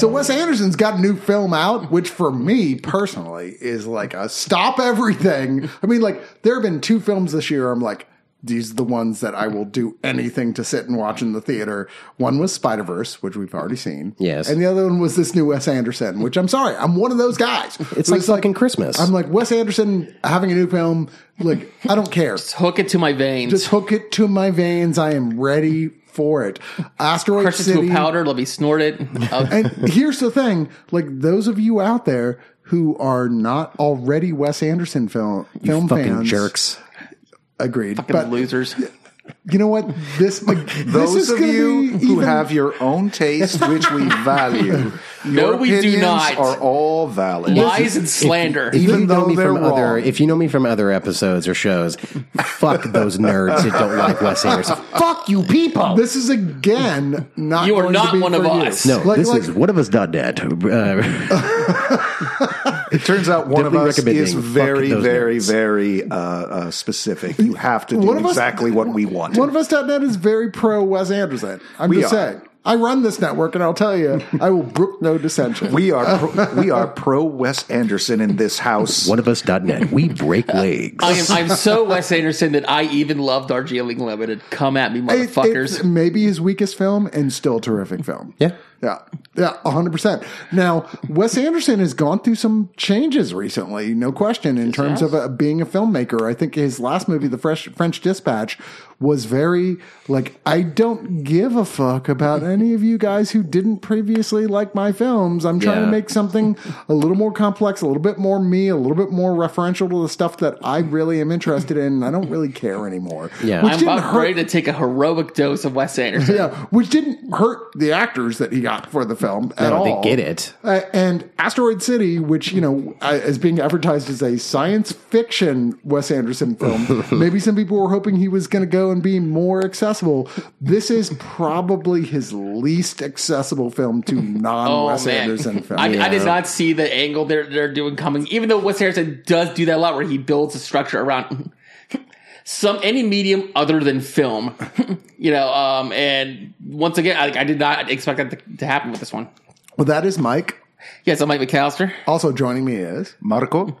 So Wes Anderson's got a new film out, which for me personally is like a stop everything. I mean, like there have been two films this year. I'm like, these are the ones that I will do anything to sit and watch in the theater. One was Spider Verse, which we've already seen. Yes. and the other one was this new Wes Anderson, which I'm sorry, I'm one of those guys. It's like is fucking Christmas. I'm like Wes Anderson having a new film. Like I don't care. Hook it to my veins. Just hook it to my veins. I am ready for it. Asteroid Crush it to a powder. Let me snort it. And here's the thing: like those of you out there who are not already Wes Anderson film film fucking fans, jerks. agreed. fucking But losers. you know what? This like this Those is of you be who even- have your own taste, which we value, No, we do not. are all valid. Lies and slander. If Even you know though me they're from other, wrong. if you know me from other episodes or shows, fuck those nerds that don't like Wes Anderson. fuck you, people. This is again not. You are going to not be one of you. us. no, Like- this like- is one of us done that. Uh, It turns out one of Definitely us is very, very, nerds. very uh, uh, specific. You have to do One of us- exactly what we want. One of us.net is very pro Wes Anderson. I'm We just are. saying. I run this network, and I'll tell you, I will brook no dissension. we are pro, we are pro Wes Anderson in this house. one of us.net. We break legs. I am, I'm so Wes Anderson that I even love Darjeeling Limited. Come at me, It- motherfuckers. it's maybe his weakest film, and still a terrific film. yeah. Yeah, yeah, hundred percent. Now, Wes Anderson has gone through some changes recently, no question, in terms of uh, being a filmmaker. I think his last movie, The Fresh, French Dispatch, was very like I don't give a fuck about any of you guys who didn't previously like my films. I'm trying Yeah. to make something a little more complex, a little bit more me, a little bit more referential to the stuff that I really am interested in. and I don't really care anymore. Yeah. which I'm didn't about hurt ready to take a heroic dose of Wes Anderson. yeah, which didn't hurt the actors that he got for the film at No, all. they get it. Uh, and Asteroid City, which you know uh, is being advertised as a science fiction Wes Anderson film, maybe some people were hoping he was going to go and be more accessible. This is probably his least accessible film to non Oh Wes man, Anderson films. I, I did not see the angle they're they're doing coming. Even though Wes Anderson does do that a lot, where he builds a structure around some any medium other than film, you know. Um, and once again, I, I did not expect that to, to happen with this one. well, that is Mike. Yes, I'm Mike McAllister. Also joining me is, Marco,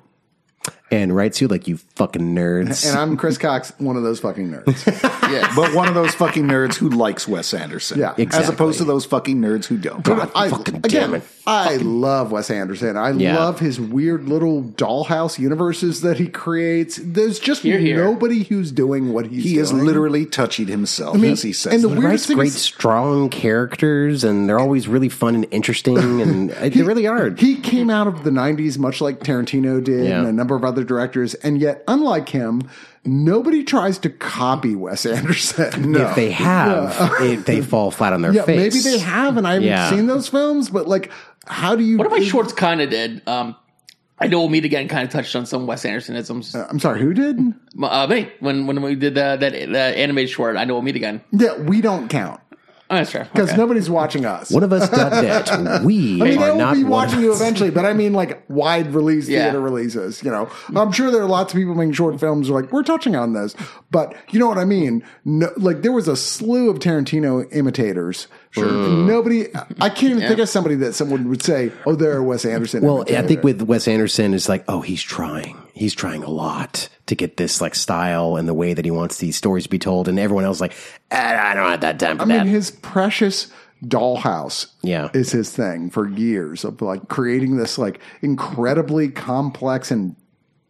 And writes you like you fucking nerds. and I'm Chris Cox, one of those fucking nerds. Yes. but one of those fucking nerds who likes Wes Anderson. Yeah, As opposed to those fucking nerds who don't. I, fucking again, damn it. I love Wes Anderson. I Yeah. love his weird little dollhouse universes that he creates. There's just Here, here. nobody who's doing what he's doing. He doing. is literally touching himself, I mean, as he says. and the that. weirdest writes thing great, is- strong characters, and they're always really fun and interesting, and uh, they really are. He came out of the 90s much like Tarantino did Yeah. and a number of other directors, and yet, unlike him, nobody tries to copy Wes Anderson. If they have, it, they fall flat on their Yeah, face. maybe they have, and I haven't Yeah. seen those films, but like, how do you. What of my shorts kind of did. Um, I know we'll meet again. Kind of touched on some Wes Andersonisms. I'm sorry, who did? Uh, me when when we did the, that that animated short. I know we'll meet again. Yeah, we don't count Oh, that's fair. because Okay. nobody's watching us. One of us done that. We I mean, are they will not be watching you eventually, but I mean, like wide release Yeah. theater releases. You know, I'm sure there are lots of people making short films who are like, we're touching on this, but you know what I mean? No, like there was a slew of Tarantino imitators. Sure. Nobody, I can't even think of somebody that someone would say, oh, there are Wes Anderson. Well, I think with Wes Anderson, it's like, oh, he's trying. He's trying a lot to get this like style and the way that he wants these stories to be told, and everyone else is like, "Ah, I don't have that time for I mean, his precious dollhouse Yeah. is his thing for years of like creating this like incredibly complex and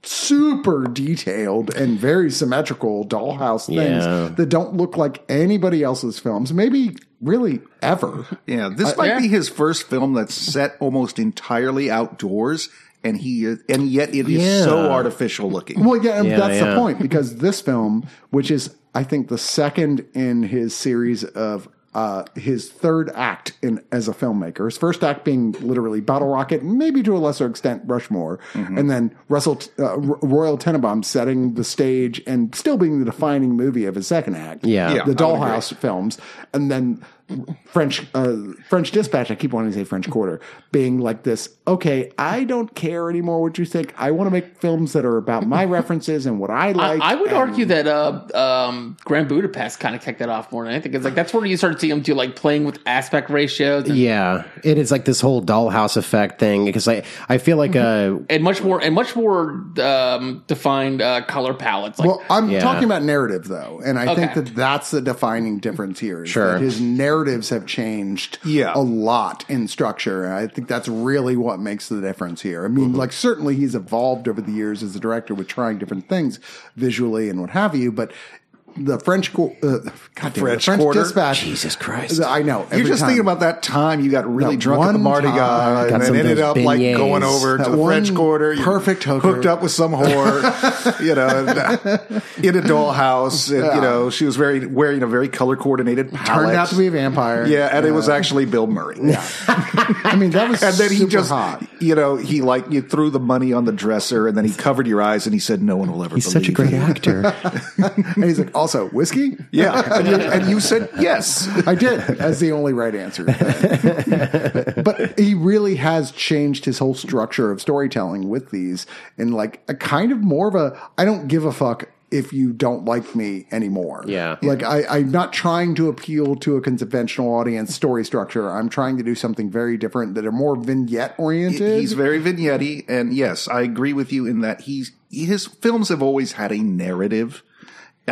super detailed and very symmetrical dollhouse things Yeah. that don't look like anybody else's films maybe really ever Yeah, this uh, might be his first film that's set almost entirely outdoors, and he and yet it is Yeah. so artificial looking. Well, yeah, Yeah, that's the point because this film, which is I think the second in his series of uh, his third act in as a filmmaker. His first act being literally Bottle Rocket, maybe to a lesser extent Rushmore, Mm-hmm. and then Russell uh, Royal Tenenbaum setting the stage and still being the defining movie of his second act. Yeah. Yeah. the I would agree. Dollhouse films, and then French uh, French Dispatch. I keep wanting to say French Quarter, being like this. Okay, I don't care anymore what you think. I want to make films that are about my references and what I I, like. I would and- argue that uh, um, Grand Budapest kind of kicked that off more than anything. It's like that's where you started seeing him do like playing with aspect ratios and, Yeah, it is like this whole dollhouse effect thing because I I feel like uh and much more and much more um, defined uh, color palettes. Like, Well, I'm Yeah. talking about narrative though, and I think that that's the defining difference here. Sure. his narratives have changed Yeah. a lot in structure, and I think that's really what makes the difference here. I mean, mm-hmm. like certainly he's evolved over the years as a director with trying different things visually and what have you, but. The French, uh, God damn the French French Quarter? Dispatch. Jesus Christ. I know. You're just time. thinking about that time you got really That drunk at the Mardi. Gras and then ended up like going over to That the French Quarter. Perfect hooker. Hooked up with some whore, you know, in a dollhouse. And, You know, she was very wearing a very color coordinated palette. turned out to be a vampire. Yeah, and it was actually Bill Murray. Yeah, I mean, that was And then he just, hot. you know, he like you threw the money on the dresser, and then he covered your eyes, and he said, "No one will ever." he's such a great you." actor. And he's like, also whiskey. Yeah, and you, and you said yes. I did, as the only right answer. but he really has changed his whole structure of storytelling with these, and like a kind of more of a I don't give a fuck if you don't like me anymore. Yeah. like I, I'm not trying to appeal to a conventional audience story structure. I'm trying to do something very different that are more vignette oriented. He's very vignette and yes, I agree with you in that he's his films have always had a narrative.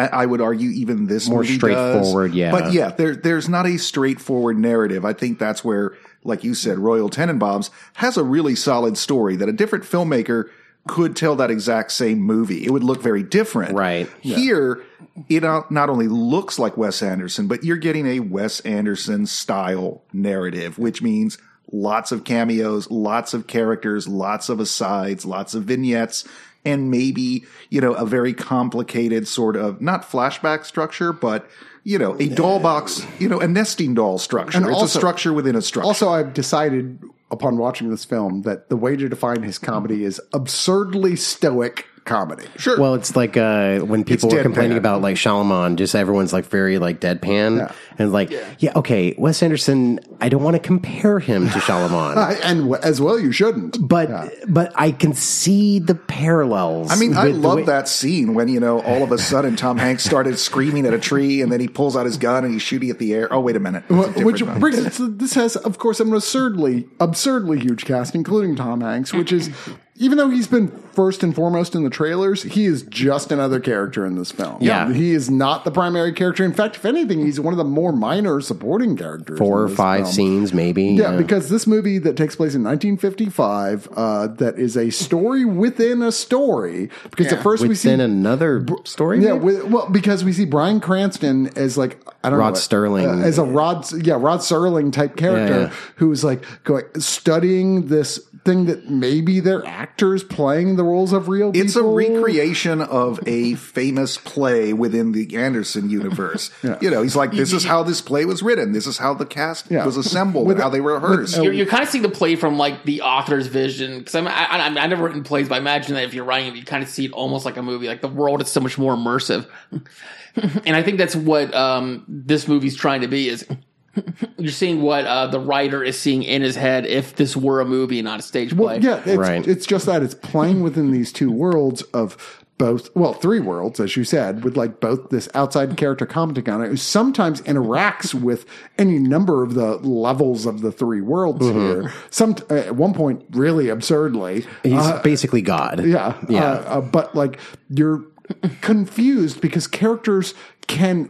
I would argue even this More straightforward, does. yeah. But yeah, there there's not a straightforward narrative. I think that's where, like you said, Royal Tenenbaums has a really solid story that a different filmmaker could tell that exact same movie. It would look very different. Right. Here, it not not only looks like Wes Anderson, but you're getting a Wes Anderson style narrative, which means lots of cameos, lots of characters, lots of asides, lots of vignettes, and maybe, you know, a very complicated sort of not flashback structure, but you know, a doll box, you know, a nesting doll structure. And it's also- a structure within a structure. Also, I've decided upon watching this film that the way to define his comedy is absurdly stoic comedy. sure. Well, it's like uh, when people were deadpan. complaining about like Shyamalan, just everyone's like very like deadpan and like, yeah. okay, Wes Anderson. I don't want to compare him to Shyamalan, I- and w- as well, you shouldn't. but but I can see the parallels. I mean, I with the love way- that scene when, you know, all of a sudden Tom Hanks started screaming at a tree and then he pulls out his gun and he's shooting at the air. Oh, wait a minute. It's a different Which one. brings us to this has, of course, an absurdly, absurdly huge cast, including Tom Hanks, which is, even though he's been first and foremost in the trailers, he is just another character in this film. Yeah. He is not the primary character. In fact, if anything, he's one of the more minor supporting characters. four or five film. scenes, maybe. Yeah, because this movie that takes place in 1955, uh, that is a story within a story. Because at first we see within another story. yeah, with, well, because we see Bryan Cranston as like I don't Rod know Rod Sterling. uh, as a Rod, yeah, Rod Serling type character Yeah, yeah. who's like going studying this thing that maybe they're actors playing the roles of real. People? It's a recreation of a famous play within the Anderson universe. You know, he's like, this is how this play was written. This is how the cast Yeah. was assembled With- and how they rehearsed. you're, you're kind of seeing the play from like the author's vision because I, I, I, I've never written plays, but I imagine that if you're writing it, you kind of see it almost like a movie. Like the world is so much more immersive, and I think that's what um, this movie's trying to be. Is you're seeing what uh, the writer is seeing in his head if this were a movie, not a stage play. Well, yeah, it's, Right. it's just that it's playing within these two worlds of both, well, three worlds, as you said, with like both this outside character commenting on it, who sometimes interacts with any number of the levels of the three worlds here. Some uh, at one point, really absurdly, He's basically God. yeah, yeah. Uh, uh, but like you're confused because characters can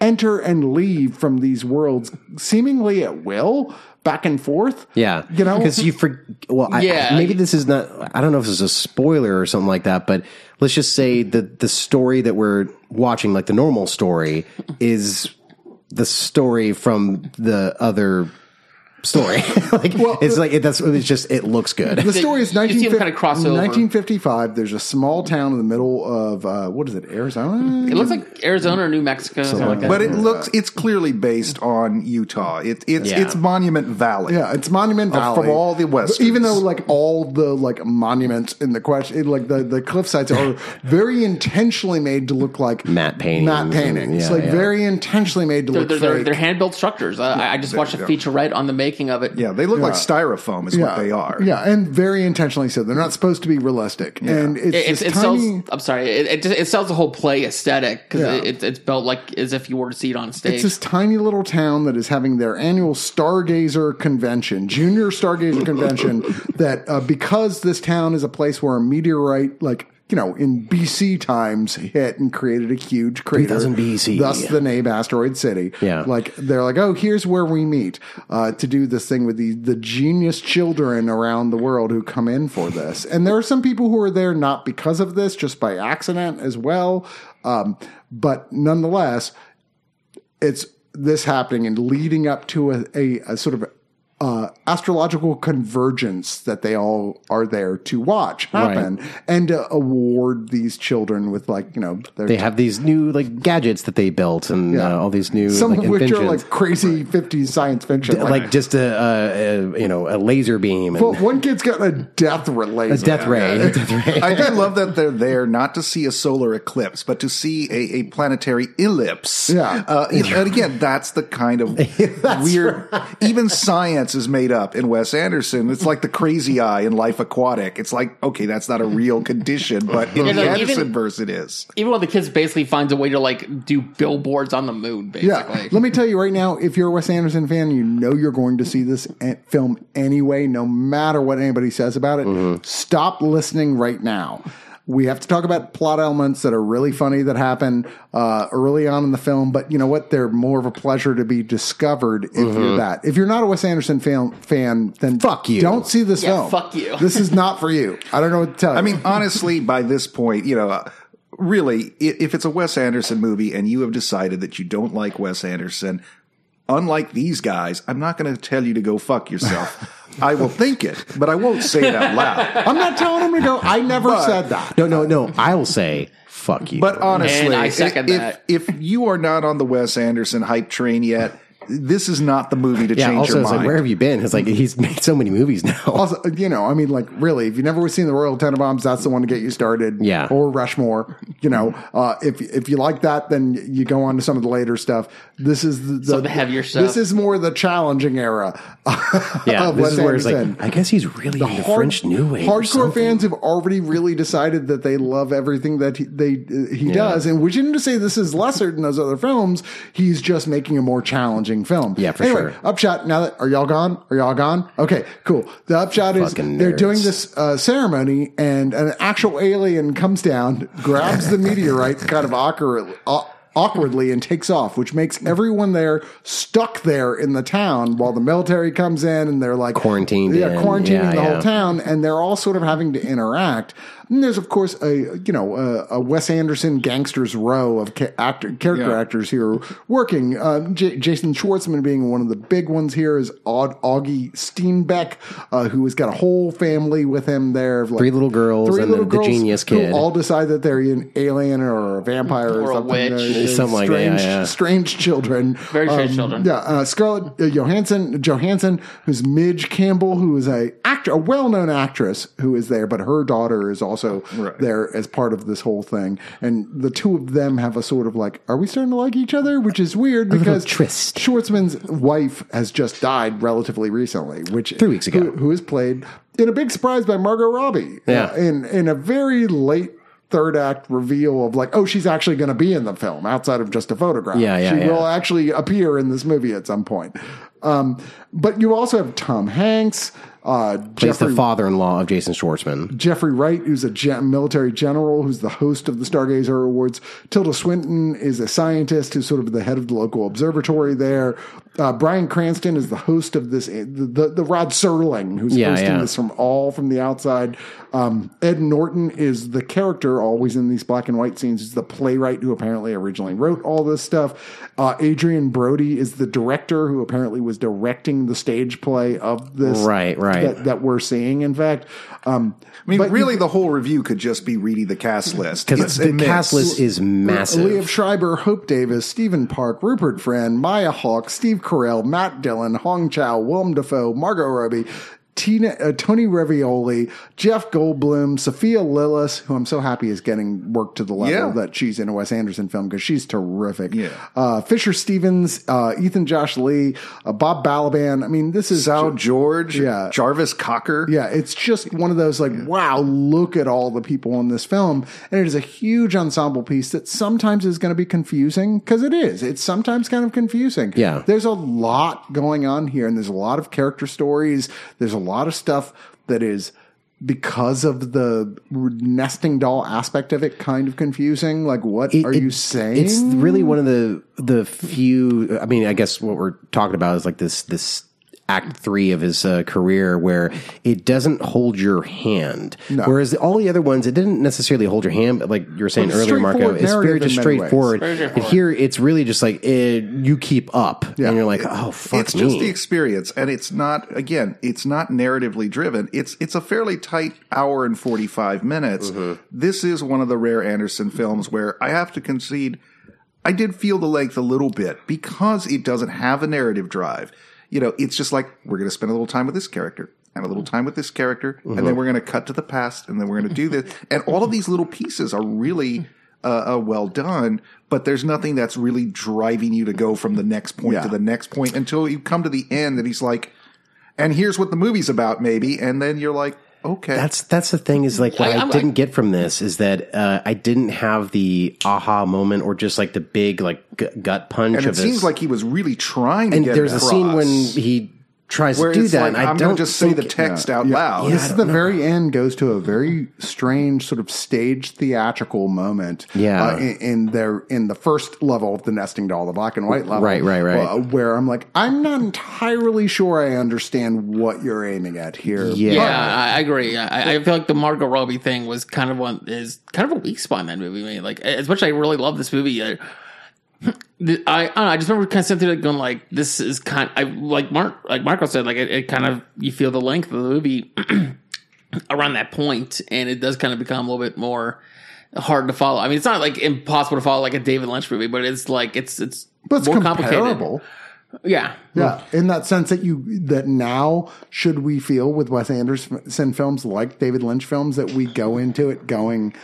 enter and leave from these worlds seemingly at will, back and forth. Yeah, you know, because you for well, I- Yeah. maybe this is not. I don't know if this is a spoiler or something like that, but let's just say that the story that we're watching, like the normal story, is the story from the other story. like it's like it, that's it's just it looks good. The story is You 1950 kinda cross 1955. There's a small town in the middle of uh, what is it, Arizona? It looks like Arizona or New Mexico. Something like that. But it looks it's clearly based on Utah. It, it's Yeah. it's Monument Valley. Yeah, it's Monument Valley from all the But westerns. Even though like all the like monuments in the question, it, like the the cliff sites are very intentionally made to look like Matte paintings Matte and- paintings, yeah, like yeah. very intentionally made to they're, look they're, they're, fake. they're hand built structures. Uh, I, I just watched a feature right on the making of it. Yeah, they look like styrofoam is what they are. Yeah, and very intentionally so. They're not supposed to be realistic, and it's It, it, this it tiny. sells. I'm sorry. It, it, just, it sells the whole play aesthetic because Yeah. it, it, it's built like as if you were to see it on stage. It's this tiny little town that is having their annual Stargazer convention, Junior Stargazer convention. That uh, because this town is a place where a meteorite, like you know, in BC times, hit and created a huge crater. 3000 BC. Thus the name Asteroid City. Yeah. like they're like, oh, here's where we meet uh, to do this thing with the the genius children around the world who come in for this. And there are some people who are there not because of this, just by accident as well. Um, but nonetheless, it's this happening and leading up to a, a, a sort of uh, astrological convergence that they all are there to watch happen and to award these children with like you know their They have these new like gadgets that they built and Yeah. uh, all these new some like, of which are like crazy 50s science fiction like, just a, a, a you know a laser beam and well, one kid's got a death relay a death ray. A death ray. I do love that they're there not to see a solar eclipse, but to see a, a planetary ellipse. Yeah. Uh, and again, that's the kind of weird. Even science is made up in Wes Anderson. It's like the crazy eye in Life Aquatic. It's like, okay, that's not a real condition, but in Yeah, the no, Anderson even- verse, it is. Even when the kids basically finds a way to like do billboards on the moon, basically. Yeah, let me tell you right now, if you're a Wes Anderson fan, you know you're going to see this a- film anyway, no matter what anybody says about it. Mm-hmm. Stop listening right now. We have to talk about plot elements that are really funny that happen uh, early on in the film, but you know what? They're more of a pleasure to be discovered if you're that. If you're not a Wes Anderson fan, fan then Mm-hmm. Fuck you. Don't see this Yeah, film. fuck you. This is not for you. I don't know what to tell you. I mean, honestly, by this point, you know, uh, really, if it's a Wes Anderson movie and you have decided that you don't like Wes Anderson, unlike these guys, I'm not going to tell you to go fuck yourself. I will think it, but I won't say it out loud. I'm not telling him to go. I never But- said that. no, no, no. I will say fuck you. But honestly, And I second if, that. if you are not on the Wes Anderson hype train yet, this is not the movie to yeah. change Also, your it's mind. like where have you been? It's like he's made so many movies now. Also, you know, I mean, like, really, if you've never seen the Royal Tenenbaums, that's the one to get you started. Yeah. Or Rushmore. You know, uh, if if you like that, then you go on to some of the later stuff. This is the, Some of the heavier stuff. This is more the challenging era. yeah, of this Wes is where it's like I guess he's really into Hard- French New Wave. Hardcore fans have already really decided that they love everything that he, they uh, he does, and which isn't to say this is lesser than those other films. He's just making a more challenging film. Yeah, for anyway, sure. Upshot. Now that are y'all gone? Are y'all gone? Okay, cool. The upshot is Fucking they're nerds. doing this uh, ceremony, and an actual alien comes down, grabs the meteorite, kind of awkward. Uh, Awkwardly and takes off, which makes everyone there stuck there in the town while the military comes in and they're like Quarantined Yeah, in. quarantining Yeah, the whole town, and they're all sort of having to interact. And there's of course a you know a, a Wes Anderson gangsters row of ca- actor character Yeah. actors here working. Uh, J- Jason Schwartzman being one of the big ones here is Aud- Augie Steenbeck, uh, who has got a whole family with him there. like, Three little girls and the- the genius who kid. all decide that they're an alien or a vampire or, Or a something. witch. They're- they're Something like that, strange, yeah, yeah. strange children. Very strange children. Yeah, uh, Scarlett uh, Johansson, Johansson, who's Midge Campbell, who is a actor, a well-known actress who is there, but her daughter is also Right. there as part of this whole thing. And the two of them have a sort of like, are we starting to like each other? Which is weird little because tryst. Schwartzman's wife has just died relatively recently, which Three weeks ago. who, who is played in a big surprise by Margot Robbie. Yeah. Uh, in in a very late. Third act reveal of like, oh, she's actually going to be in the film outside of just a photograph. Yeah, yeah, She yeah. will actually appear in this movie at some point. Um, but you also have Tom Hanks, Uh, Plays the father-in-law of Jason Schwartzman. Jeffrey Wright, who's a gen- military general, who's the host of the Stargazer Awards. Tilda Swinton is a scientist who's sort of the head of the local observatory there. Uh, Bryan Cranston is the host of this, the, the, the Rod Serling, who's Yeah, hosting yeah. this from all from the outside. Um, Ed Norton is the character always in these black and white scenes. He's the playwright who apparently originally wrote all this stuff. Uh, Adrien Brody is the director who apparently was directing the stage play of this. Right, right. That, that we're seeing, in fact. Um, I mean, but- really, the whole review could just be reading the cast list Because the immense. cast list is massive. Liev Schreiber, Hope Davis, Stephen Park, Rupert Friend, Maya Hawke, Steve Carell, Matt Dillon, Hong Chau, Willem Dafoe, Margot Robbie, Tina, uh, Tony Revolori, Jeff Goldblum, Sophia Lillis, who I'm so happy is getting work to the level Yeah. that she's in a Wes Anderson film because she's terrific. Yeah. Uh, Fisher Stevens, uh, Ethan Josh Lee, uh, Bob Balaban. I mean, this is Sal George, Yeah. Jarvis Cocker. yeah, it's just one of those like, wow, look at all the people in this film. And it is a huge ensemble piece that sometimes is going to be confusing because it is. It's sometimes kind of confusing. Yeah. There's a lot going on here and there's a lot of character stories. There's a lot of stuff that is because of the nesting doll aspect of it kind of confusing. Like, what It- are it- you saying? It's really one of the the few. I mean, I guess what we're talking about is like this this act three of his uh, career where it doesn't hold your hand. Whereas all the other ones, it didn't necessarily hold your hand. But like you were saying Well, it's earlier, Marco, it's very just in many ways. straightforward. And here, it's really just like eh, you keep up, and you're like, oh fuck it's me. just the experience and it's not again it's not narratively driven it's it's a fairly tight hour and 45 minutes this is one of the rare anderson films where i have to concede i did feel the length a little bit because it doesn't have a narrative drive you know it's just like we're going to spend a little time with this character and a little time with this character and then we're going to cut to the past and then we're going to do this and all of these little pieces are really uh, uh, well done, but there's nothing that's really driving you to go from the next point Yeah. to the next point until you come to the end and he's like, and here's what the movie's about, maybe. And then you're like, okay. That's that's the thing is like what I- I, I'm- didn't get from this is that uh, I didn't have the aha moment or just like the big like gu- gut punch and of it seems like he was really trying to and get there's it a scene when across. he tries where to do it's that, like, and I I'm don't to just say think- the text out Yeah. loud. This is the very end goes to a very strange sort of stage theatrical moment. Yeah. uh, in, in their in the first level of the nesting doll, the black and white level, Right, right, right. uh, where I'm like, I'm not entirely sure I understand what you're aiming at here. Yeah. Yeah, I, I agree. I, I feel like the Margot Robbie thing was kind of one is kind of a weak spot in that movie. I mean, like as much as I really love this movie, I, the- I, I don't know. I just remember kind of sitting through it going like, this is kind. I like Mark, like Marco said, like it, it kind of you feel the length of the movie around that point, and it does kind of become a little bit more hard to follow. I mean, it's not like impossible to follow like a David Lynch movie, but it's like it's it's but it's more complicated. comparable. Yeah, Yeah, in that sense that you that now should we feel with Wes Anderson films like David Lynch films that we go into it going,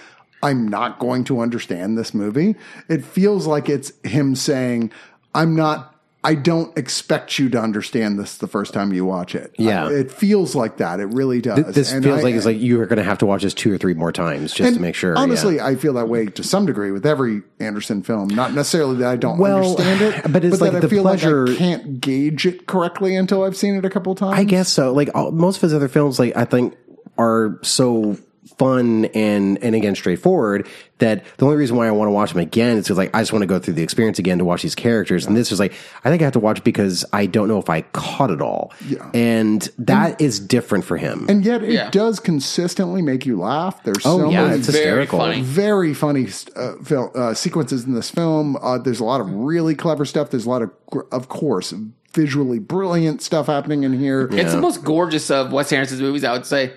I'm not going to understand this movie. It feels like it's him saying, I'm not. I don't expect you to understand this the first time you watch it. Yeah. Uh, it feels like that. It really does. This And feels I- like it's like you are going to have to watch this two or three more times just to make sure. Honestly, yeah. I feel that way to some degree with every Anderson film. Not necessarily that I don't Well, understand it, but it's like that the I feel pleasure- like I can't gauge it correctly until I've seen it a couple times. I guess so. Like all, most of his other films, like I think are so fun and and again straightforward that the only reason why I want to watch them again is because like I just want to go through the experience again to watch these characters. And this is like I think I have to watch because I don't know if I caught it all. Yeah. And that is different for him. And yet it Yeah. does consistently make you laugh. There's Oh, so yeah, many it's very hysterical. funny. very funny uh, fil- uh, sequences in this film. Uh, there's a lot of really clever stuff. There's a lot of, of course, visually brilliant stuff happening in here. It's the most gorgeous of Wes Anderson's movies, I would say.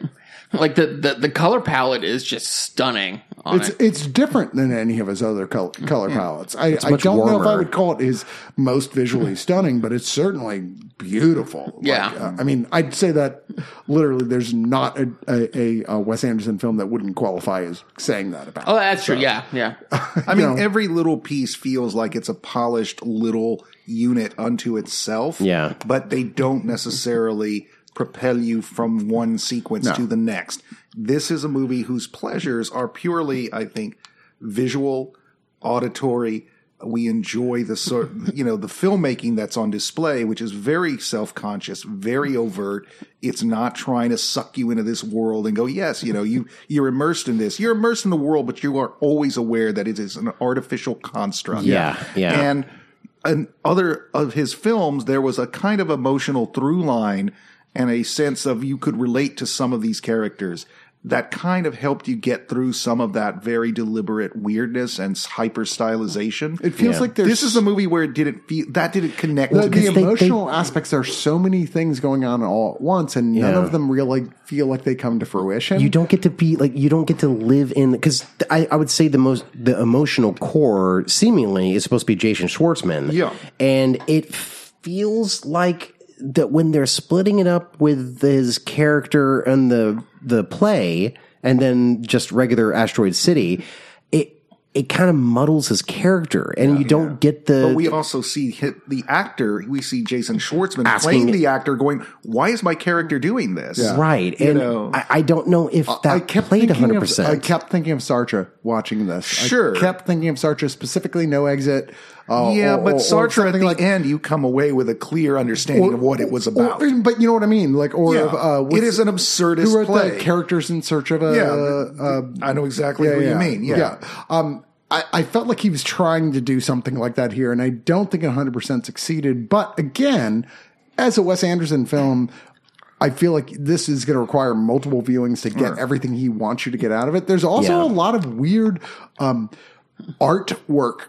Like the, the, the color palette is just stunning on It's it. it's different than any of his other col- color palettes. I, I don't know if I would call it his most visually stunning, but it's certainly beautiful. Like, Yeah. uh, I mean, I'd say that literally. There's not a, a, a, uh Wes Anderson film that wouldn't qualify as saying that about. Oh, it. that's true. Yeah, yeah. I mean, know. every little piece feels like it's a polished little unit unto itself. Yeah. But they don't necessarily propel you from one sequence to the next. This is a movie whose pleasures are purely, I think, visual, auditory, We enjoy the sort, you know, the filmmaking that's on display, which is very self-conscious, very overt. It's not trying to suck you into this world and go, yes, you know, you, you're immersed in this. You're immersed in the world, but you are always aware that it is an artificial construct. Yeah, yeah. And in other of his films, there was a kind of emotional through line and a sense of you could relate to some of these characters that kind of helped you get through some of that very deliberate weirdness and hyper stylization. It feels Yeah. like there's This is a movie where it didn't feel that didn't connect the, to the they- emotional aspects. There are so many things going on all at once, and none of them really feel like they come to fruition. you don't get to be like you don't get to live in because I, I would say the most the emotional core seemingly is supposed to be Jason Schwartzman. Yeah. and it feels like that when they're splitting it up with his character and the the play, and then just regular Asteroid City, it it kind of muddles his character, and you don't get the But we also see hit the actor. We see Jason Schwartzman Asking- playing the actor, going, "Why is my character doing this?" right, You and know. I, I don't know if that I kept played thinking hundred of, I kept thinking of Sartre watching this. Sure. I kept thinking of Sartre specifically. No exit. Uh, Yeah, or- but Sartre at the like- end, you come away with a clear understanding or- of what it was about. or- but you know what I mean, like, or Yeah. of, uh, It is an absurdist Who wrote play. characters in search of a? yeah, uh, I know exactly what you mean. Yeah. Um, I, I felt like he was trying to do something like that here, and I don't think it 100% succeeded. But again, as a Wes Anderson film, I feel like this is going to require multiple viewings to get everything he wants you to get out of it. There's also Yeah. a lot of weird um, artwork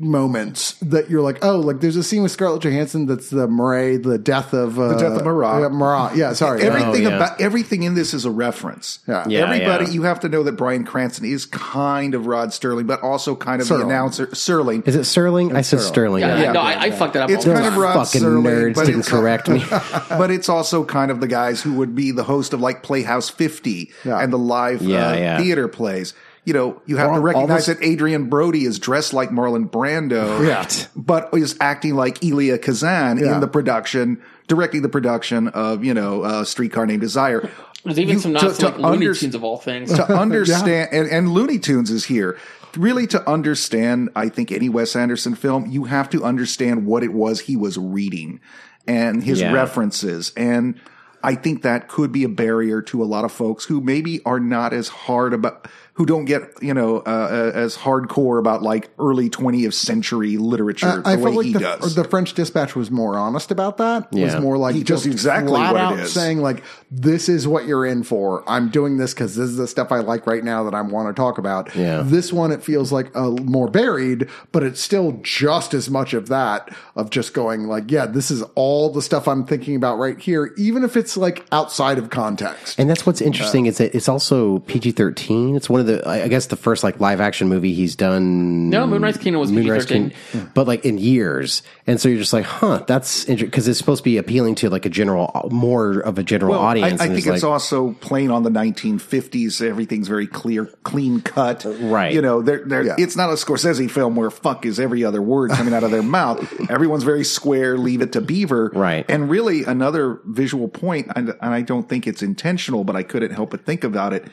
moments that you're like, oh, like there's a scene with Scarlett Johansson that's the Murray, the death of uh, the death of Marat. Yeah, Marat. Yeah, sorry. Everything Oh, yeah. about everything in this is a reference. Yeah. Yeah, Everybody, yeah. you have to know that Bryan Cranston is kind of Rod Sterling, but also kind of Serling. the announcer Serling. Is it Sterling? I said Sterling. Yeah, yeah. no, I, I fucked that up. It's all kind of. Rod Fucking Serling, nerds but didn't correct me. but it's also kind of the guys who would be the host of like Playhouse 50 Yeah. and the live Yeah, uh, yeah. theater plays. You know, you have All- to recognize this- that Adrien Brody is dressed like Marlon Brando, Yeah. but is acting like Elia Kazan Yeah. in the production, directing the production of, you know, uh, Streetcar Named Desire. There's even You- some to- to like Looney under- Tunes of all things. to understand and, and Looney Tunes is here. Really to understand, I think any Wes Anderson film, you have to understand what it was he was reading and his Yeah. references. And I think that could be a barrier to a lot of folks who maybe are not as hard about, who don't get, you know, uh, uh, as hardcore about like early 20th century literature I the felt way he the, does. the French Dispatch was more honest about that. Yeah. Was more like He just exactly flat what it out is. saying like, "This is what you're in for. I'm doing this because this is the stuff I like right now that I want to talk about." Yeah. This one it feels like a more buried, but it's still just as much of that of just going like, "Yeah, this is all the stuff I'm thinking about right here," even if it's like outside of context. And that's what's interesting is that it's also PG thirteen. It's one of the I I guess the first like live action movie he's done. No, Moonrise Kingdom was Moonrise PG-13. Kingdom, but like in years. And so you're just like, huh, that's interesting because it's supposed to be appealing to like a general, more of a general Well, audience. I, I think it's it's also playing on the 1950s. Everything's very clear, clean cut. Uh, right. You know, they're, they're, Yeah. it's not a Scorsese film where fuck is every other word coming out of their mouth. Everyone's very square, leave it to Beaver. Right. And really, another visual point, and, and I don't think it's intentional, but I couldn't help but think about it.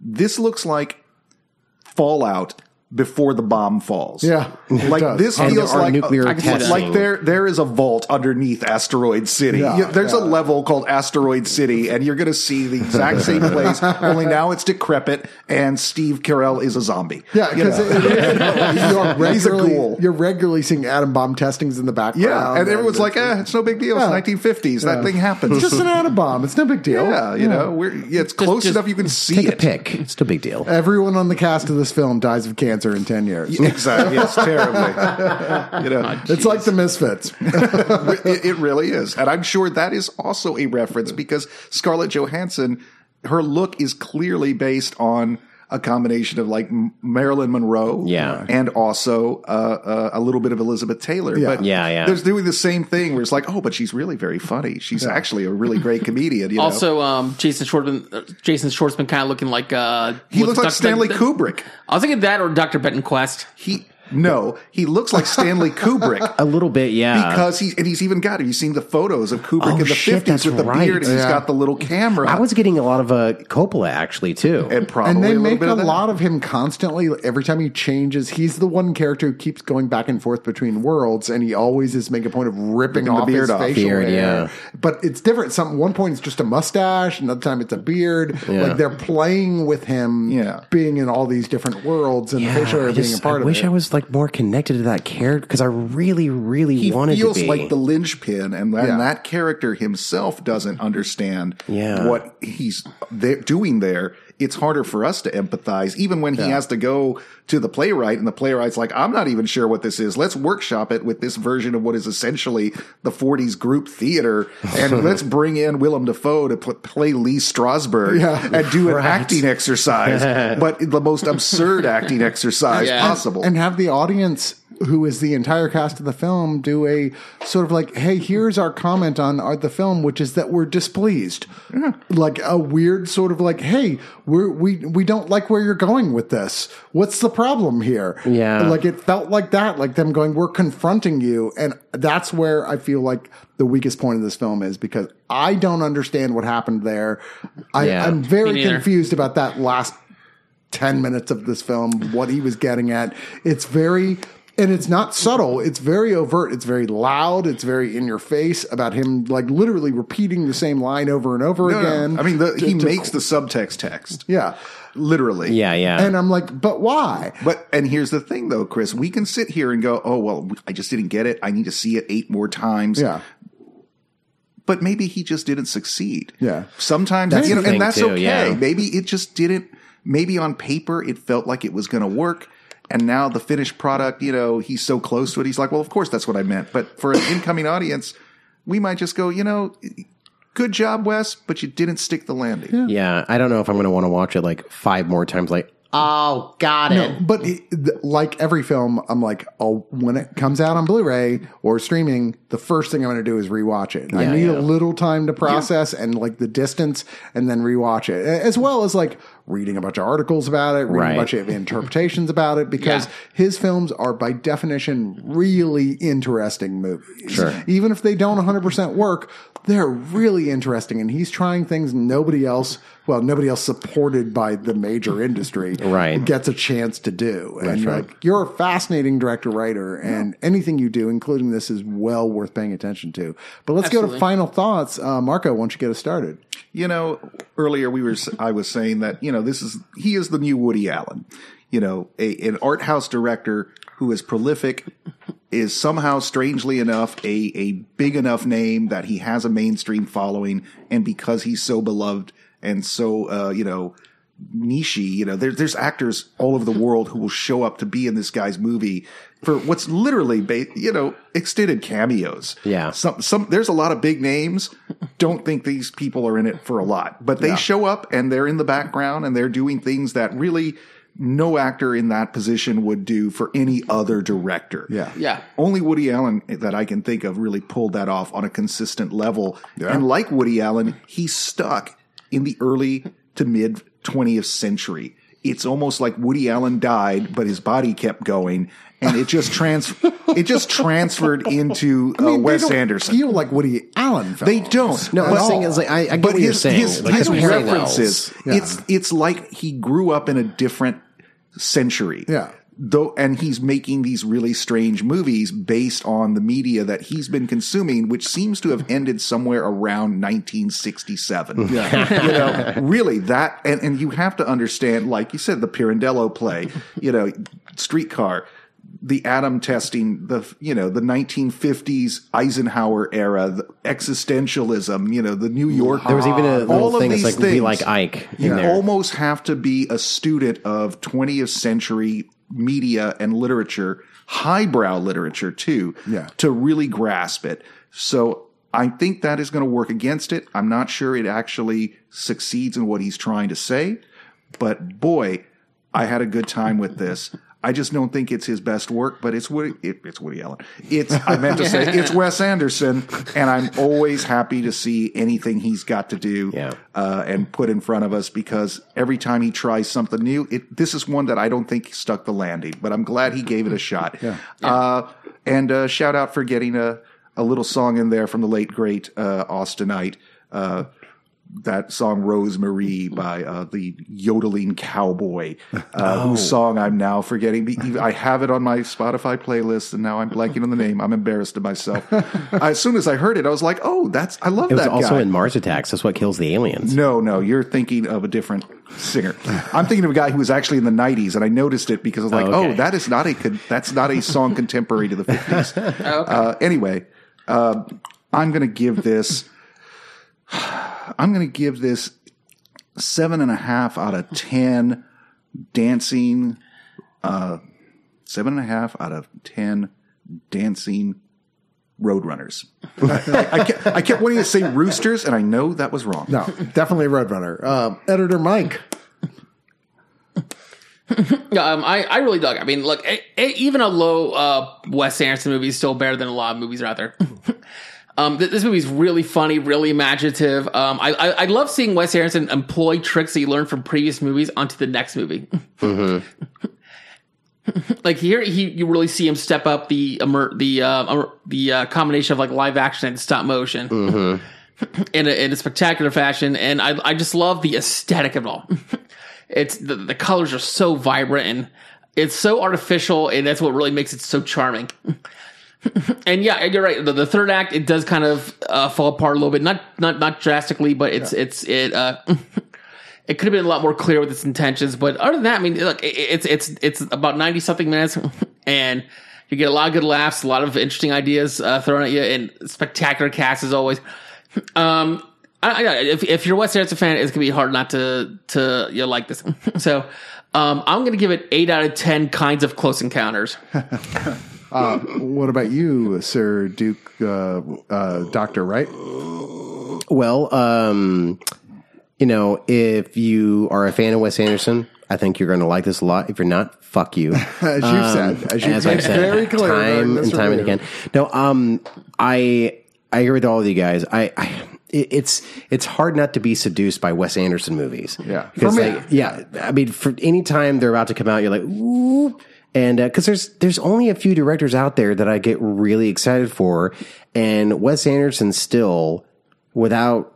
This looks like Fallout before the bomb falls. Yeah, like does. this And feels like nuclear I can see that. testing. like there there is a vault underneath Asteroid City. Yeah, Yeah, there's yeah. a level called Asteroid City, and you're going to see the exact same place. Only now it's decrepit, and Steve Carell is a zombie. Yeah, because know? you're He's a regularly ghoul. you're regularly seeing atom bomb testings in the background. yeah, and everyone's like, it's- "Eh, it's no big deal. Yeah. It's 1950s. That thing happens." It's just an atom bomb. It's no big deal. yeah, you know, we're yeah, it's close just enough you can see take a it. pick. It's no big deal. Everyone on the cast of this film dies of cancer in 10 years. Exactly. It's terribly. You know, ah, It's like the Misfits. it, it really is. And I'm sure that is also a reference because Scarlett Johansson, her look is clearly based on a combination of like Marilyn Monroe, Yeah. and also uh, uh, a little bit of Elizabeth Taylor. Yeah. But Yeah, yeah. There's doing the same thing where it's like, oh, but she's really very funny. She's actually a really great comedian. You know? Also, um, Jason Schwartzman, uh, Jason Schwartzman kind of looking like uh, he looks like Dr. Stanley Ben- Kubrick. I was thinking that or Dr. Benton Quest. He No, he looks like Stanley Kubrick. A little bit, yeah. Because he's and he's even got. Have you seen the photos of Kubrick Oh, in the shit, fifties with the right. beard? And he's Yeah. got the little camera. I was getting a lot of uh, Coppola actually too. and probably and they a make bit a of lot of him constantly. Every time he changes, he's the one character who keeps going back and forth between worlds, and he always is making a point of ripping, Ripping the beard his off. facial Beard, hair. yeah. But it's different. Some one point it's just a mustache, another time it's a beard. Yeah. Like they're playing with him, Yeah. being in all these different worlds and the facial hair I, being a part of it. I of wish it. I was like more connected to that character because I really, really he wanted feels to be. It feels like the linchpin, and, that- Yeah. that character himself doesn't understand Yeah. what he's there, doing there. It's harder for us to empathize, even when he has to go to the playwright, and the playwright's like, "I'm not even sure what this is. Let's workshop it with this version of what is essentially the '40s group theater, and let's bring in Willem Dafoe to pl- play Lee Strasberg Yeah. and do an acting exercise, but the most absurd acting exercise Yeah. possible." and have the audience who is the entire cast of the film do a sort of like hey here's our comment on our, the film which is that we're displeased. Like a weird sort of like hey we're, we we don't like where you're going with this. What's the problem here? Yeah. like it felt like that like them going we're confronting you. And that's where i feel like the weakest point of this film is because i don't understand what happened there. I, Yeah. i'm very confused about that last 10 minutes of this film, what he was getting at. It's very, and it's not subtle. It's very overt. It's very loud. It's very in your face about him, like literally repeating the same line over and over No, no. again. I mean, the, To- he to- makes the subtext text. yeah. Literally. yeah, yeah. And I'm like, but why? But, and here's the thing though, Chris, we can sit here and go, oh, well, I just didn't get it. I need to see it eight more times. Yeah. But maybe he just didn't succeed. Yeah. Sometimes, That's you know, and that's too, okay. yeah. Maybe it just didn't, maybe on paper it felt like it was going to work. And now the finished product, you know, he's so close to it. He's like, well, of course that's what I meant. But for an incoming audience, we might just go, you know, good job, Wes, but you didn't stick the landing. yeah, I don't know if I'm going to want to watch it like five more times. Like, oh, got it. But it, th- like every film, I'm like, oh, when it comes out on Blu-ray or streaming, the first thing I'm going to do is rewatch it. I need yeah. a little time to process and like the distance, and then rewatch it, as well as like reading a bunch of articles about it, reading Right. a bunch of interpretations about it, because Yeah. his films are by definition really interesting movies. Sure. even if they don't 100 percent work, they're really interesting, and he's trying things nobody else. Well, nobody else supported by the major industry Right. gets a chance to do. And right. like you're a fascinating director writer, and anything you do, including this, is well worth paying attention to. But let's go to final thoughts. Uh, Marco, why don't you get us started? you know, earlier we were, I was saying that, you know, this is, he is the new Woody Allen, you know, a, an art house director who is prolific, is somehow strangely enough a, a big enough name that he has a mainstream following. And because he's so beloved and so, uh, you know, Nishi, you know, there, there's actors all over the world who will show up to be in this guy's movie for what's literally, ba- you know, extended cameos. Yeah. Some, some, there's a lot of big names. Don't think these people are in it for a lot, but they show up and they're in the background and they're doing things that really no actor in that position would do for any other director. Yeah. Yeah. Only Woody Allen that I can think of really pulled that off on a consistent level. Yeah. And like Woody Allen, he's stuck in the early to mid 20th century. It's almost like Woody Allen died, but his body kept going, and it just trans it just transferred into uh, I mean, they Wes don't Anderson. Feel like Woody Allen films. They don't. No, I'm saying is like I, I get but what you're saying. his, like his parallels. references, it's it's like he grew up in a different century. Yeah. Though, and he's making these really strange movies based on the media that he's been consuming, which seems to have ended somewhere around 1967. Yeah. you know, really that, and, and you have to understand, like you said, the Pirandello play, you know, Streetcar, the atom testing, the, you know, the 1950s Eisenhower era, the existentialism, you know, the New York. There was even a all little of thing that's these like be things, like Ike you almost have to be a student of 20th century media and literature, highbrow literature too, Yeah. to really grasp it. So I think that is going to work against it. I'm not sure it actually succeeds in what he's trying to say, but boy, I had a good time with this. I just don't think it's his best work, but it's Woody, it, it's Woody Allen. It's, I meant to say, it's Wes Anderson, and I'm always happy to see anything he's got to do Yeah. uh, and put in front of us because every time he tries something new, it, this is one that I don't think stuck the landing, but I'm glad he gave it a shot. Uh, and uh, shout out for getting a, a little song in there from the late, great uh, Austinite. That song Rosemary by uh, the yodeling cowboy, uh, whose song I'm now forgetting. I have it on my Spotify playlist, and now I'm blanking on the name. I'm embarrassed of myself. as soon as I heard it, I was like, "Oh, that's I love It was that also guy." in Mars Attacks. That's what kills the aliens. no, no, you're thinking of a different singer. I'm thinking of a guy who was actually in the '90s, and I noticed it because I was like, Oh, okay. "Oh, that is not a con- that's not a song contemporary to the '50s." uh, anyway, uh, I'm going to give this. I'm going to give this seven and a half out of ten. Dancing, uh, seven and a half out of ten. Dancing Roadrunners. I, I, kept, I kept wanting to say roosters, and I know that was wrong. No, definitely Roadrunner. Um, Editor Mike. Yeah, um, I, I really dug. it. I mean, look, a, a, even a low uh, Wes Anderson movie is still better than a lot of movies out there. um, th- this movie's really funny, really imaginative. Um, I, I I love seeing Wes Anderson employ tricks that he learned from previous movies onto the next movie. like here, he you really see him step up the the uh, the uh, combination of like live action and stop motion. in a, in a spectacular fashion, and I I just love the aesthetic of it all. it's the the colors are so vibrant and it's so artificial, and that's what really makes it so charming. and yeah, you're right. The, the third act it does kind of uh, fall apart a little bit, not not not drastically, but it's it's it. Uh, it could have been a lot more clear with its intentions, but other than that, I mean, look, it, it's it's it's about ninety something minutes, and you get a lot of good laughs, a lot of interesting ideas uh, thrown at you, and spectacular cast as always. Um, I, I, if if you're a Wes Anderson fan, it's gonna be hard not to to you know, like this. so, um, I'm gonna give it eight out of ten kinds of close encounters. Uh, what about you, Sir Duke, uh, uh, Doctor Wright? Well, um, you know, if you are a fan of Wes Anderson, I think you're going to like this a lot. If you're not, fuck you. As you've said, as you've as I've said very clear time and time and again. No, um, I I agree with all of you guys. I. I it's it's hard not to be seduced by Wes Anderson movies. Yeah. because For me. like yeah, I mean, for any time they're about to come out, you're like, ooh, and because there's there's only a few directors out there that I get really excited for, and Wes Anderson still without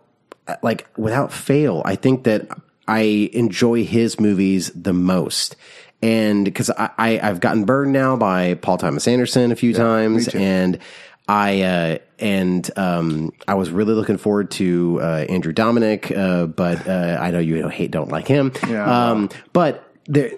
like without fail, I think that I enjoy his movies the most. And because I, I, I've gotten burned now by Paul Thomas Anderson a few times, and I uh, and um, I was really looking forward to uh, Andrew Dominik, uh, but uh, I know you don't hate, don't like him. Yeah, um, but there,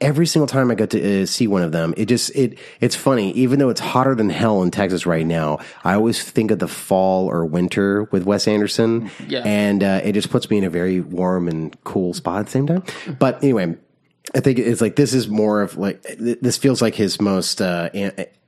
every single time I get to uh, see one of them, it just it it's funny. Even though it's hotter than hell in Texas right now, I always think of the fall or winter with Wes Anderson, Yeah. and uh, it just puts me in a very warm and cool spot at the same time. But anyway. I think it's like this is more of like th- this feels like his most uh,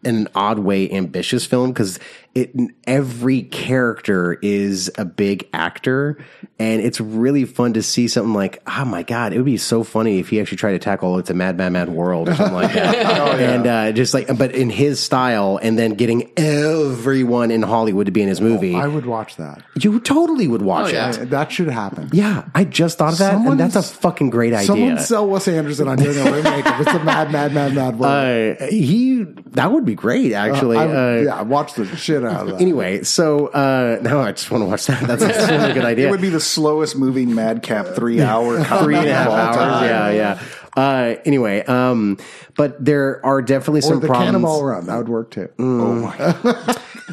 in an odd way ambitious film because it every character is a big actor and it's really fun to see something like oh my god it would be so funny if he actually tried to tackle it's a mad mad mad world or something like that and uh, just like but in his style and then getting everyone in Hollywood to be in his movie I would watch that. you totally would watch Oh, yeah. it That should happen. yeah I just thought of that Someone- and that's a fucking great idea Someone sell Wes Anderson on doing a remake of It's a Mad, Mad, Mad, Mad World. uh, he that would be great actually I would, uh, yeah, watch the shit out of that. Anyway, so uh, no, I just want to watch that. That's, a really good idea. It would be the slowest moving madcap three hour three and a half hours. time. Yeah, yeah. Uh, anyway, um, but there are definitely or some the problems. Cannonball Run. That would work too. Oh my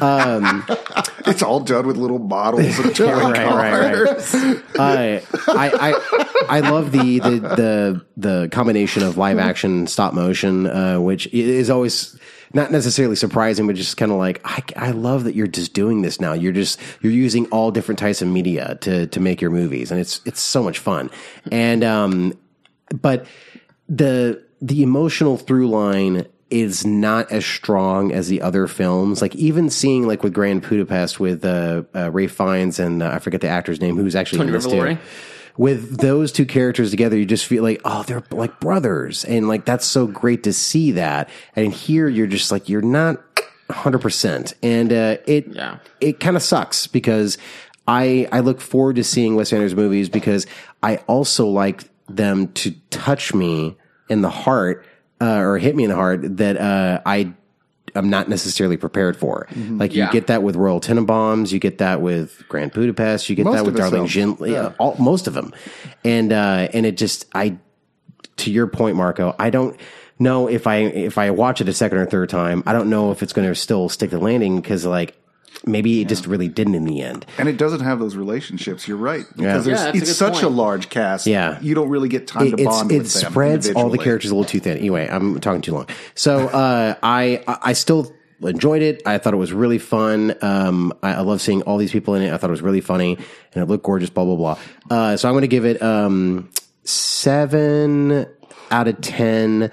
it's all done with little bottles and right, right, right. Uh, I, I I love the, the the the combination of live action stop motion, uh, which is always not necessarily surprising, but just kind of like I, I love that you're just doing this now. You're just you're using all different types of media to to make your movies, and it's it's so much fun. And um, but the the emotional through line is not as strong as the other films. Like even seeing like with Grand Budapest with uh, uh, Ralph Fiennes and uh, I forget the actor's name who's actually Tony in this too. With those two characters together, you just feel like, oh, they're like brothers. And like, that's so great to see that. And here you're just like, you're not 100%. And, uh, it, Yeah. it kind of sucks because I, I look forward to seeing Wes Anderson movies because I also like them to touch me in the heart, uh, or hit me in the heart that, uh, I, I'm not necessarily prepared for. Like you Yeah. get that with Royal Tenenbaums, you get that with Grand Budapest, you get Most that with of Darling. Jin, yeah, all, most of them, and uh, and it just I, to your point, Marco, I don't know if I if I watch it a second or third time, I don't know if it's going to still stick the landing because like maybe it just really didn't in the end. And it doesn't have those relationships. You're right because Yeah, there's that's a it's good such a large cast. Yeah. you don't really get time It, to it's, bond it with them. spreads all the characters a little too thin. Anyway, I'm talking too long. So uh, I I I still enjoyed it. I thought it was really fun. Um, I, I love seeing all these people in it. I thought it was really funny and it looked gorgeous. Blah blah blah. Uh, so I'm going to give it um, seven out of ten.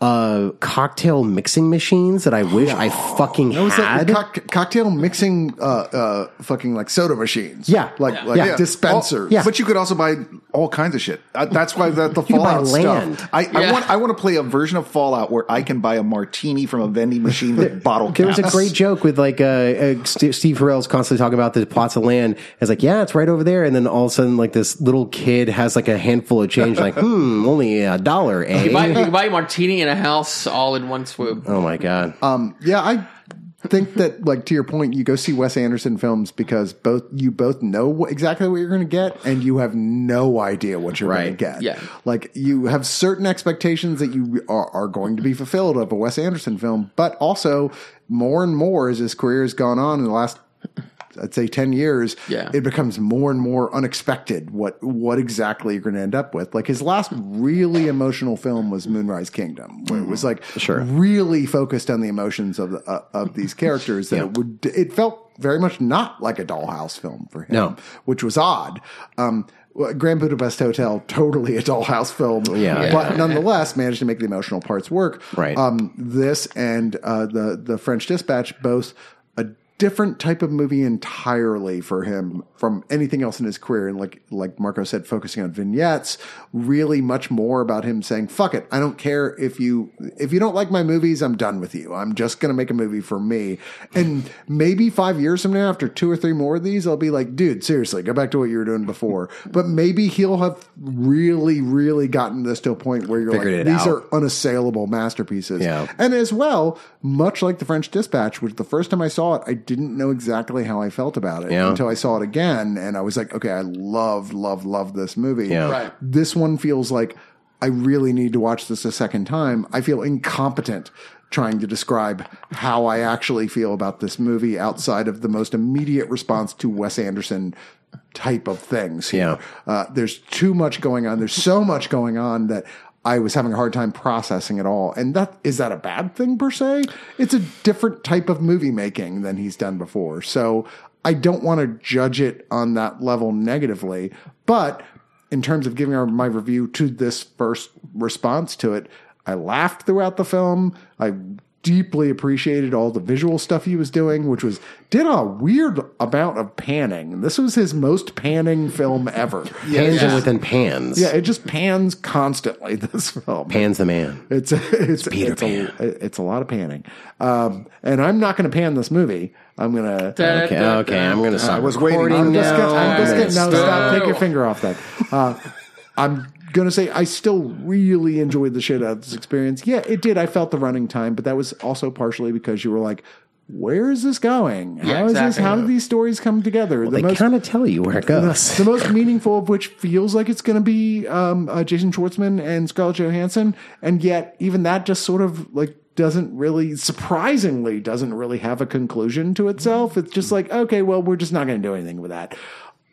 Uh, cocktail mixing machines that I wish I fucking That was had. like cock- cocktail mixing, uh, uh, fucking like soda machines. Yeah. like like Yeah. dispensers. Yeah. But you could also buy all kinds of shit. Uh, that's why the, the could buy Fallout land. stuff. I, I Yeah. want I want to play a version of Fallout where I can buy a martini from a vending machine with bottle There caps. was a great joke with like uh, uh, St- Steve Carell's constantly talking about the plots of land. It's like, yeah, it's right over there, and then all of a sudden, like this little kid has like a handful of change, like, hmm, only a dollar, eh? You buy, you can buy a martini in a house all in one swoop. oh my god, Um, Yeah, I think that, like to your point, you go see Wes Anderson films because both you both know what, exactly what you're going to get, and you have no idea what you're going to get. Yeah. like you have certain expectations that you are, are going to be fulfilled of a Wes Anderson film, but also more and more as his career has gone on in the last. I'd say ten years. Yeah. it becomes more and more unexpected what what exactly you're going to end up with. Like his last really emotional film was Moonrise Kingdom, where it was like Sure. really focused on the emotions of uh, of these characters. That Yeah. it would it felt very much not like a dollhouse film for him, No. which was odd. Um, Grand Budapest Hotel, totally a dollhouse film, Yeah. but nonetheless managed to make the emotional parts work. Right. Um, this and uh, the the French Dispatch both different type of movie entirely for him from anything else in his career. And like like Marco said, focusing on vignettes, really much more about him saying, "Fuck it, I don't care if you if you don't like my movies, I'm done with you. I'm just gonna make a movie for me." And maybe five years from now, after two or three more of these, I'll be like, "Dude, seriously, go back to what you were doing before." But maybe he'll have really, really gotten this to a point where you're Figured like, "These out. are unassailable masterpieces." Yeah. And as well, much like the French Dispatch, which the first time I saw it, I didn't know exactly how I felt about it Yeah. until I saw it again. And I was like, okay, I love, love, love this movie. Yeah. Right. This one feels like I really need to watch this a second time. I feel incompetent trying to describe how I actually feel about this movie outside of the most immediate response to Wes Anderson type of things here. Yeah. Uh, there's too much going on. There's so much going on that I was having a hard time processing it all. And that is that a bad thing per se? It's a different type of movie making than he's done before. So I don't want to judge it on that level negatively, but in terms of giving my review to this first response to it, I laughed throughout the film. I deeply appreciated all the visual stuff he was doing, which was did a weird amount of panning. This was his most panning film ever. pans and within pans. Yeah, it just pans constantly. This film. pans the man. It's it's Peter it's a, it's a lot of panning, um, and I'm not going to pan this movie. I'm going to. Okay, okay, I'm going to stop. I was waiting. recording I'm just now. gonna, I'm just gonna, no, stop. Take your finger off that. Uh, I'm gonna say I still really enjoyed the shit out of this experience. Yeah, it did. I felt the running time, but that was also partially because you were like, "Where is this going? How is Yeah, this? How do these stories come together?" the They kind of tell you where it goes. the most meaningful of which feels like it's going to be um, uh, Jason Schwartzman and Scarlett Johansson, and yet even that just sort of like doesn't really, surprisingly, doesn't really have a conclusion to itself. It's just like, okay, well, we're just not going to do anything with that.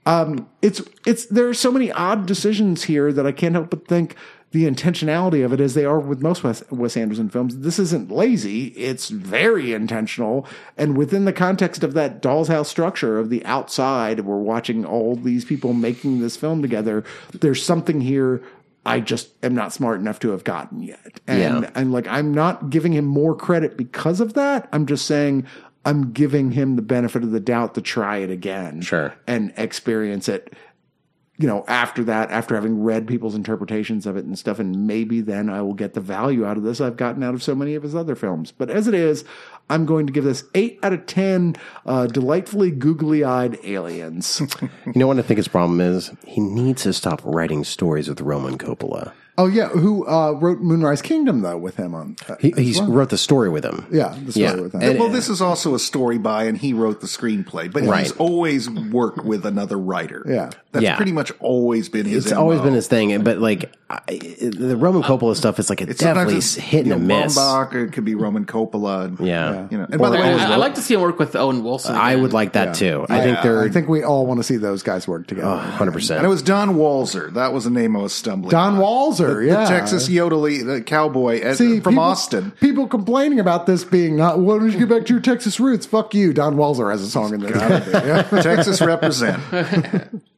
Um, it's it's there are so many odd decisions here that I can't help but think the intentionality of it, as they are with most Wes, Wes Anderson films, this isn't lazy. It's very intentional, and within the context of that doll's house structure of the outside, we're watching all these people making this film together. There's something here. I just am not smart enough to have gotten yet, and Yeah. and like I'm not giving him more credit because of that. I'm just saying I'm giving him the benefit of the doubt to try it again, Sure. and experience it you know, after that, after having read people's interpretations of it and stuff, and maybe then I will get the value out of this I've gotten out of so many of his other films. But as it is, I'm going to give this eight out of ten uh, delightfully googly eyed aliens. You know what I think his problem is? He needs to stop writing stories with Roman Coppola. Oh yeah, who uh, wrote Moonrise Kingdom though with him on? Uh, He, as he well? wrote the story with him. Yeah, the story Yeah. with him. And- well, this is also a story by, and he wrote the screenplay, but Right. he's always worked with another writer. Yeah. That's Yeah. pretty much always been his It's always been his thing, but like I, the Roman Coppola stuff is like a It's sometimes definitely it's, hit and you a know, miss. Baumbach, or it could be Roman Coppola. and, Yeah. You know, and by the I, way, I, I like to see him work with Owen Wilson. I would like that too. I think they're I think we all want to see those guys work together. hundred percent. and it was Don Walser. That was the name I was stumbling. Don on. Walser, the, yeah. the Texas Yodely, the cowboy uh, See, from people, Austin. People complaining about this being not. Why don't you get back to your Texas roots? Fuck you. Don Walser has a song in this. Yeah. Texas represent.